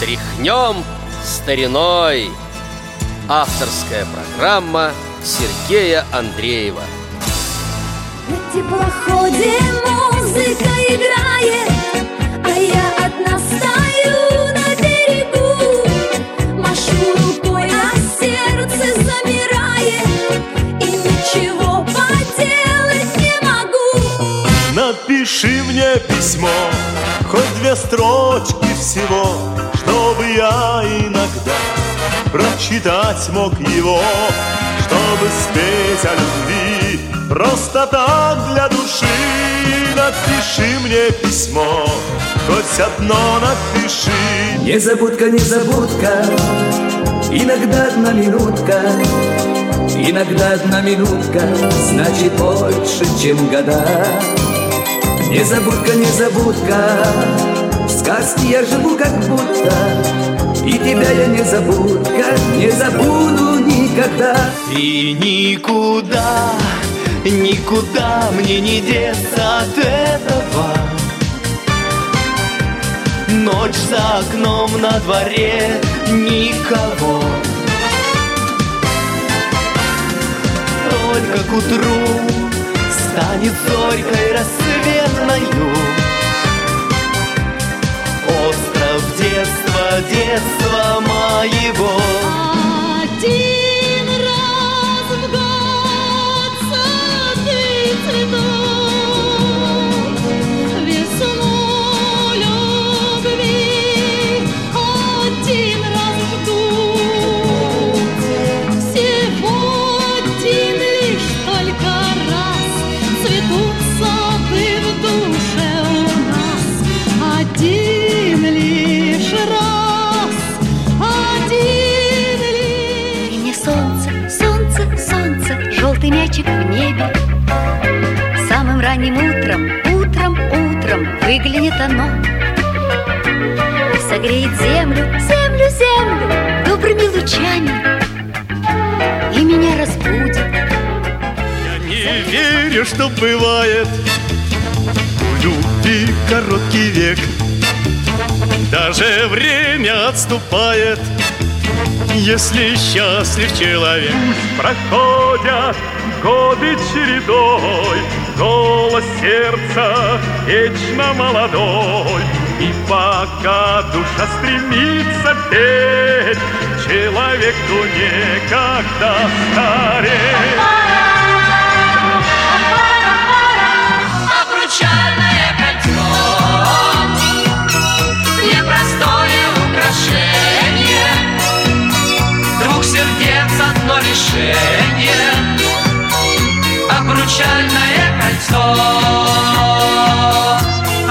Тряхнем стариной. Авторская программа Сергея Андреева. На теплоходе музыка играет, а я одна стою на берегу. Машу рукой, а сердце замирает, и ничего поделать не могу. Напиши мне письмо, хоть две строчки всего, чтобы я иногда прочитать мог его, чтобы спеть о любви просто так для души. Напиши мне письмо, хоть одно напиши. Незабудка, незабудка, иногда одна минутка, иногда одна минутка, значит больше, чем года. Незабудка, незабудка, в сказке я живу как будто, и тебя я не забудка, не забуду никогда. И никуда, никуда мне не деться от этого. Ночь за окном на дворе никого. Только к утру станет зорькой рассветною детства, моего. Один выглянет оно. Согреет землю, землю, землю добрыми лучами. И меня разбудит. Я не верю, что бывает У любви короткий век Даже время отступает Если счастлив человек Пусть проходят годы чередой Голос сердца вечно молодой. И пока душа стремится петь Человеку некогда стареть. Обручальное кольцо. Непростое украшение. Двух сердец одно решение. Обручальное кольцо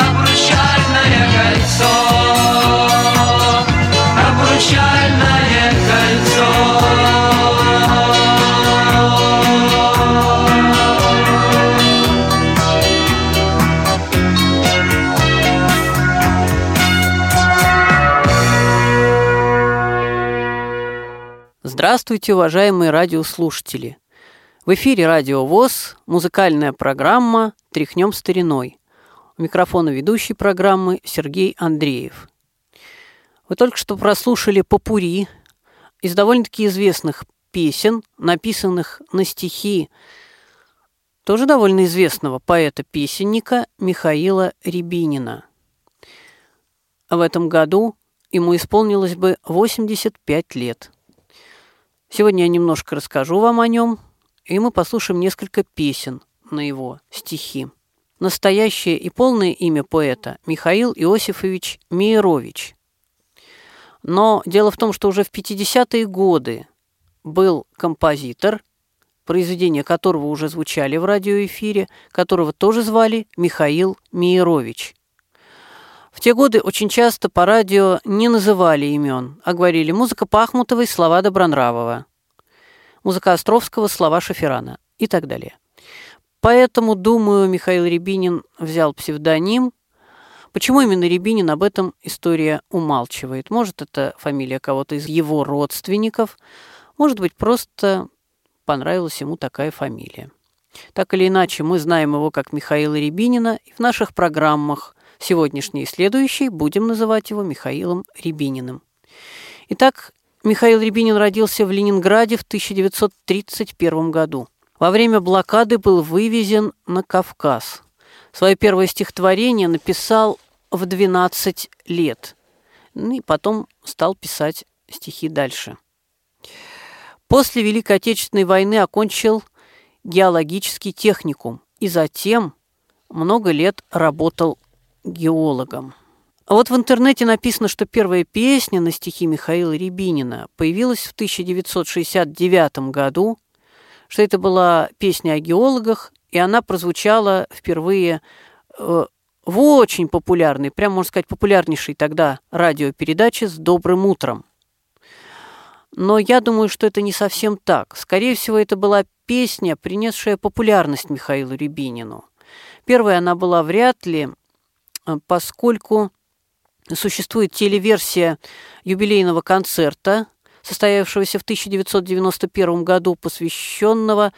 Обручальное кольцо Обручальное кольцо Здравствуйте, уважаемые радиослушатели! В эфире Радио ВОЗ, музыкальная программа «Тряхнем стариной». У микрофона ведущей программы Сергей Андреев. Вы только что прослушали попури из довольно-таки известных песен, написанных на стихи тоже довольно известного поэта-песенника Михаила Рябинина. В этом году ему исполнилось бы 85 лет. Сегодня я немножко расскажу вам о нем, и мы послушаем несколько песен на его стихи. Настоящее и полное имя поэта Михаил Иосифович Мейерович. Но дело в том, что уже в 50-е годы был композитор, произведения которого уже звучали в радиоэфире, которого тоже звали Михаил Мейерович. В те годы очень часто по радио не называли имен, а говорили музыка Пахмутовой, слова Добронравова, музыка Островского, слова Шаферана и так далее. Поэтому, думаю, Михаил Рябинин взял псевдоним. Почему именно Рябинин, об этом история умалчивает. Может, это фамилия кого-то из его родственников, может быть, просто понравилась ему такая фамилия. Так или иначе, мы знаем его как Михаила Рябинина и в наших программах Сегодняшний и следующий будем называть его Михаилом Рябининым. Итак, Михаил Рябинин родился в Ленинграде в 1931 году. Во время блокады был вывезен на Кавказ. Свое первое стихотворение написал в 12 лет. Ну и потом стал писать стихи дальше. После Великой Отечественной войны окончил геологический техникум и затем много лет работал геологом. А вот в интернете написано, что первая песня на стихи Михаила Рябинина появилась в 1969 году, что это была песня о геологах, и она прозвучала впервые э, в очень популярной, прям можно сказать, популярнейшей тогда радиопередаче «С добрым утром». Но я думаю, что это не совсем так. Скорее всего, это была песня, принесшая популярность Михаилу Рябинину. Первая она была вряд ли, э, поскольку существует телеверсия юбилейного концерта, состоявшегося в 1991 году, посвященного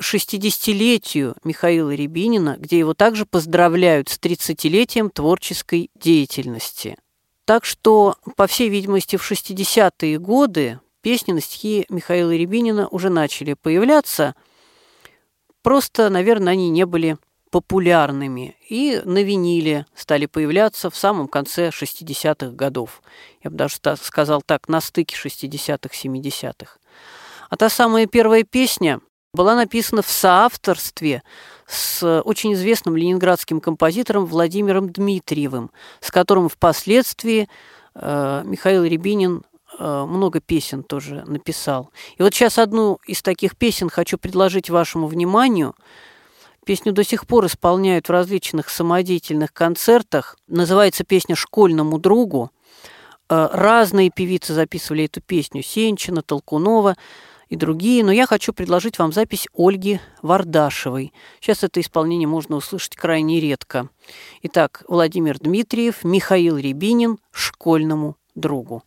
60-летию Михаила Рябинина, где его также поздравляют с 30-летием творческой деятельности. Так что, по всей видимости, в 60-е годы песни на стихи Михаила Рябинина уже начали появляться, просто, наверное, они не были популярными и на виниле стали появляться в самом конце 60-х годов. Я бы даже сказал так, на стыке 60-х, 70-х. А та самая первая песня была написана в соавторстве с очень известным ленинградским композитором Владимиром Дмитриевым, с которым впоследствии э, Михаил Рябинин э, много песен тоже написал. И вот сейчас одну из таких песен хочу предложить вашему вниманию – Песню до сих пор исполняют в различных самодеятельных концертах. Называется песня «Школьному другу». Э, разные певицы записывали эту песню. Сенчина, Толкунова и другие. Но я хочу предложить вам запись Ольги Вардашевой. Сейчас это исполнение можно услышать крайне редко. Итак, Владимир Дмитриев, Михаил Рябинин «Школьному другу».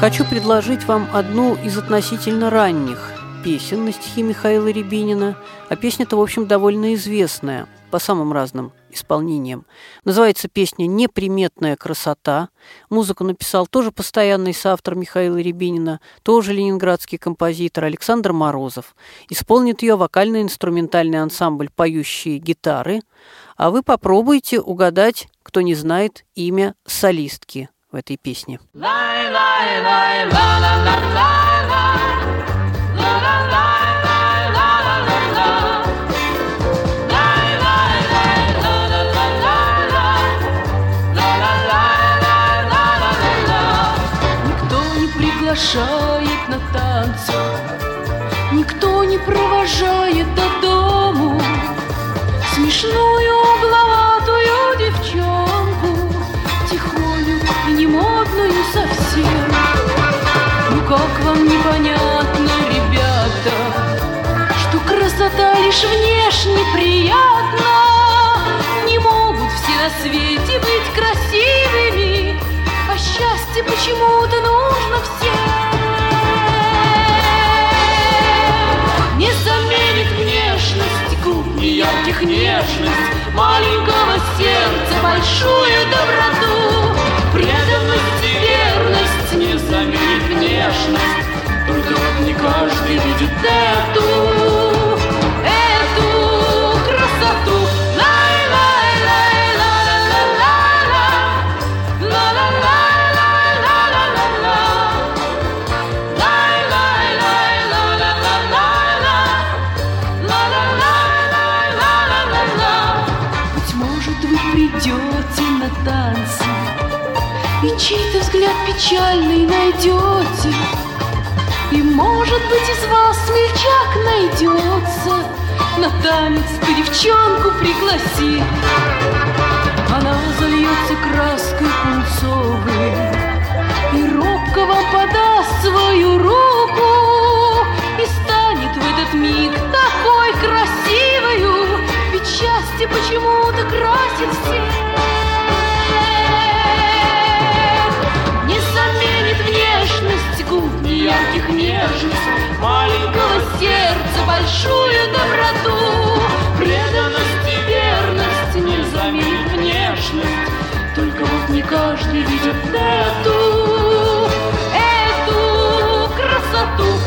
Хочу предложить вам одну из относительно ранних песен на стихи Михаила Рябинина, а песня-то, в общем, довольно известная по самым разным исполнениям. Называется песня «Неприметная красота». Музыку написал тоже постоянный соавтор Михаила Рябинина, тоже ленинградский композитор Александр Морозов. Исполнит ее вокально-инструментальный ансамбль «Поющие гитары», а вы попробуйте угадать, кто не знает имя солистки в этой песне. Никто не приглашает на танцы, Никто не провожает до дому Смешную красота лишь внешне приятна Не могут все на свете быть красивыми А счастье почему-то нужно всем. Не заменит внешность губ неярких нежность Маленького сердца большую доброту. Преданность и верность не заменит внешность. Только вот не каждый видит Эту на танцы. И чей-то взгляд печальный найдете И, может быть, из вас смельчак найдется. На танец ту девчонку пригласи. Она зальется краской пунцовой И робко вам подаст свою руку И станет в этот миг такой красивою. Ведь счастье почему-то красит всех нежность Маленького сердца большую доброту. Преданность и верность не заменит внешность Только вот не каждый видит эту Эту красоту.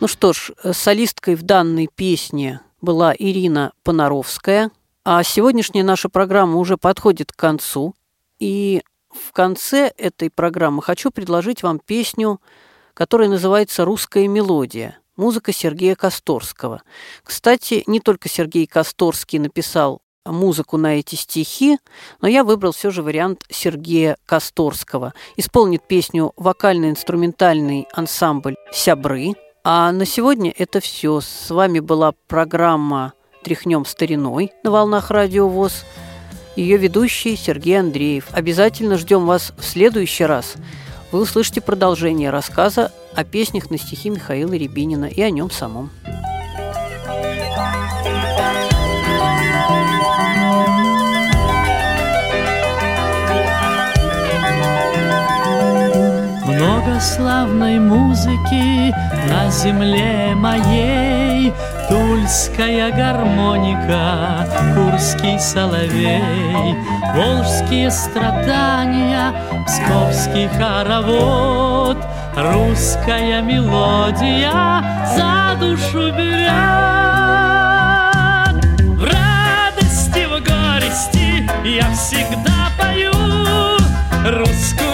Ну что ж, э, солисткой в данной песне была Ирина Понаровская, а сегодняшняя наша программа уже подходит к концу. И в конце этой программы хочу предложить вам песню, которая называется «Русская мелодия». Музыка Сергея Косторского. Кстати, не только Сергей Косторский написал музыку на эти стихи, но я выбрал все же вариант Сергея Косторского. Исполнит песню вокально-инструментальный ансамбль «Сябры». А на сегодня это все. С вами была программа «Тряхнем стариной» на волнах Радио ВОЗ. Ее ведущий Сергей Андреев. Обязательно ждем вас в следующий раз. Вы услышите продолжение рассказа о песнях на стихи Михаила Рябинина и о нем самом. Много славной музыки на земле моей Тульская гармоника, Курский соловей Волжские страдания, Псковский хоровод Русская мелодия за душу берет. В радости, в горести я всегда пою Русскую